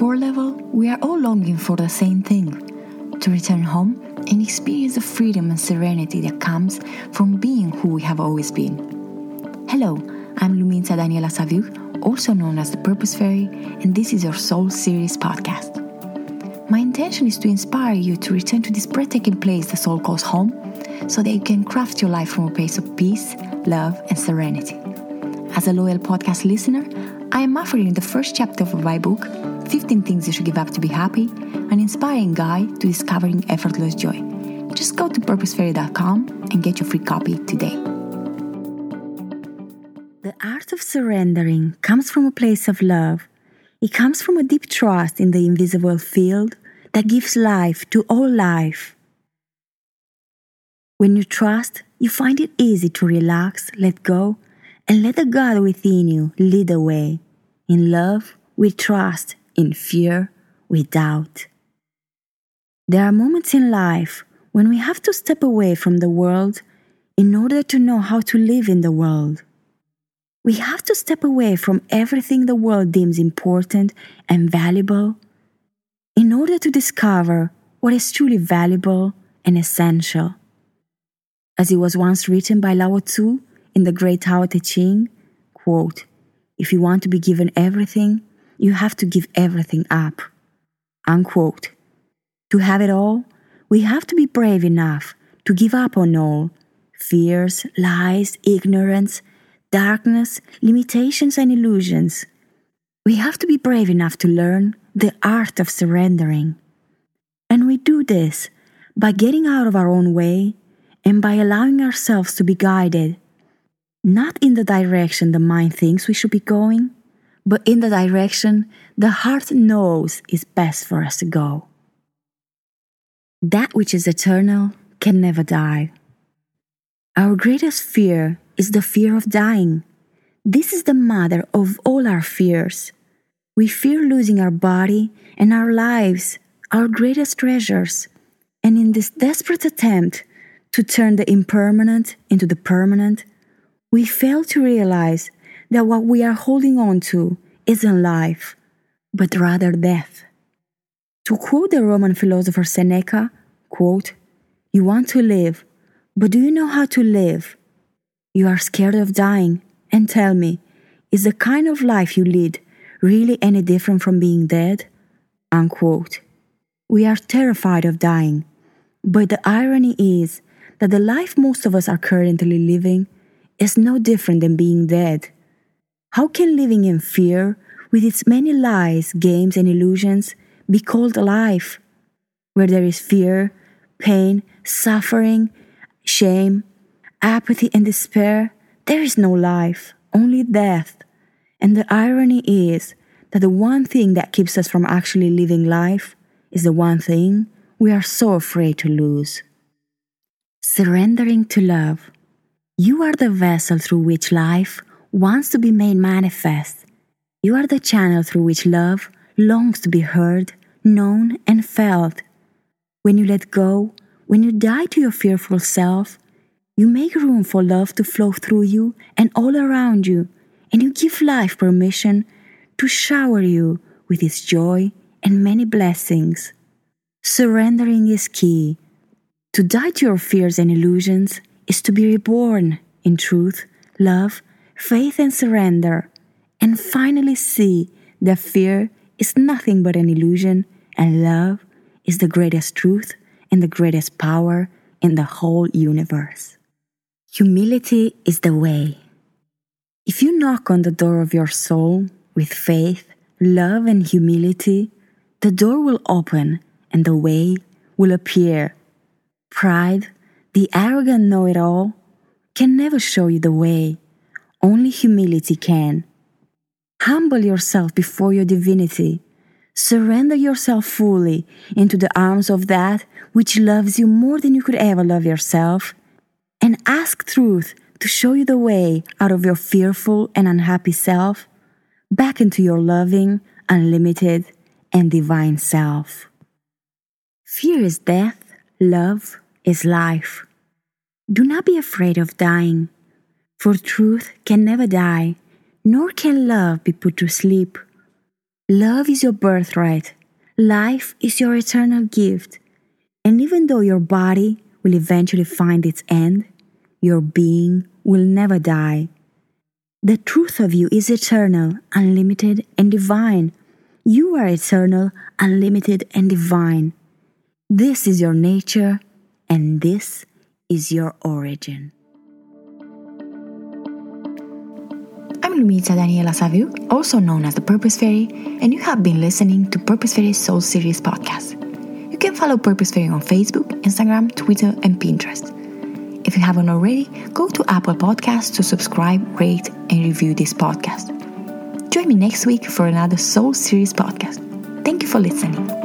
core level, we are all longing for the same thing to return home and experience the freedom and serenity that comes from being who we have always been. Hello, I'm Luminita Daniela Sabau, also known as the Purpose Fairy, and this is your Soul Series podcast. My intention is to inspire you to return to this breathtaking place the soul calls home so that you can craft your life from a place of peace, love, and serenity. As a loyal podcast listener, I am offering the first chapter of my book, 15 Things You Should Give Up to Be Happy, an inspiring guide to discovering effortless joy. Just go to purposefairy.com and get your free copy today. The art of surrendering comes from a place of love. It comes from a deep trust in the invisible field that gives life to all life. When you trust, you find it easy to relax, let go, and let the God within you lead the way. In love, we trust. In fear, we doubt. There are moments in life when we have to step away from the world in order to know how to live in the world. We have to step away from everything the world deems important and valuable in order to discover what is truly valuable and essential. As it was once written by Lao Tzu, in the great Tao Te Ching, quote, if you want to be given everything, you have to give everything up. Unquote. To have it all, we have to be brave enough to give up on all fears, lies, ignorance, darkness, limitations, and illusions. We have to be brave enough to learn the art of surrendering. And we do this by getting out of our own way and by allowing ourselves to be guided not in the direction the mind thinks we should be going, but in the direction the heart knows is best for us to go. That which is eternal can never die. Our greatest fear is the fear of dying. This is the mother of all our fears. We fear losing our body and our lives, our greatest treasures. And in this desperate attempt to turn the impermanent into the permanent, we fail to realize that what we are holding on to isn't life, but rather death. To quote the Roman philosopher Seneca, quote, You want to live, but do you know how to live? You are scared of dying, and tell me, is the kind of life you lead really any different from being dead? Unquote. We are terrified of dying, but the irony is that the life most of us are currently living is no different than being dead. How can living in fear, with its many lies, games, and illusions, be called life? Where there is fear, pain, suffering, shame, apathy, and despair, there is no life, only death. And the irony is that the one thing that keeps us from actually living life is the one thing we are so afraid to lose. Surrendering to love. You are the vessel through which life wants to be made manifest. You are the channel through which love longs to be heard, known, and felt. When you let go, when you die to your fearful self, you make room for love to flow through you and all around you, and you give life permission to shower you with its joy and many blessings. Surrendering is key. To die to your fears and illusions is to be reborn in truth, love, faith, and surrender, and finally see that fear is nothing but an illusion and love is the greatest truth and the greatest power in the whole universe. Humility is the way. If you knock on the door of your soul with faith, love, and humility, the door will open and the way will appear. Pride, the arrogant know it all, can never show you the way. Only humility can. Humble yourself before your divinity. Surrender yourself fully into the arms of that which loves you more than you could ever love yourself. And ask truth to show you the way out of your fearful and unhappy self back into your loving, unlimited, and divine self. Fear is death, love is life. Do not be afraid of dying, for truth can never die, nor can love be put to sleep. Love is your birthright. Life is your eternal gift. And even though your body will eventually find its end, your being will never die. The truth of you is eternal, unlimited, and divine. You are eternal, unlimited, and divine. This is your nature, and this is your origin. I'm Luminita Daniela Sabau, also known as the Purpose Fairy, and you have been listening to Purpose Fairy Soul Series podcast. You can follow Purpose Fairy on Facebook, Instagram, Twitter, and Pinterest. If you haven't already, go to Apple Podcasts to subscribe, rate, and review this podcast. Join me next week for another Soul Series podcast. Thank you for listening.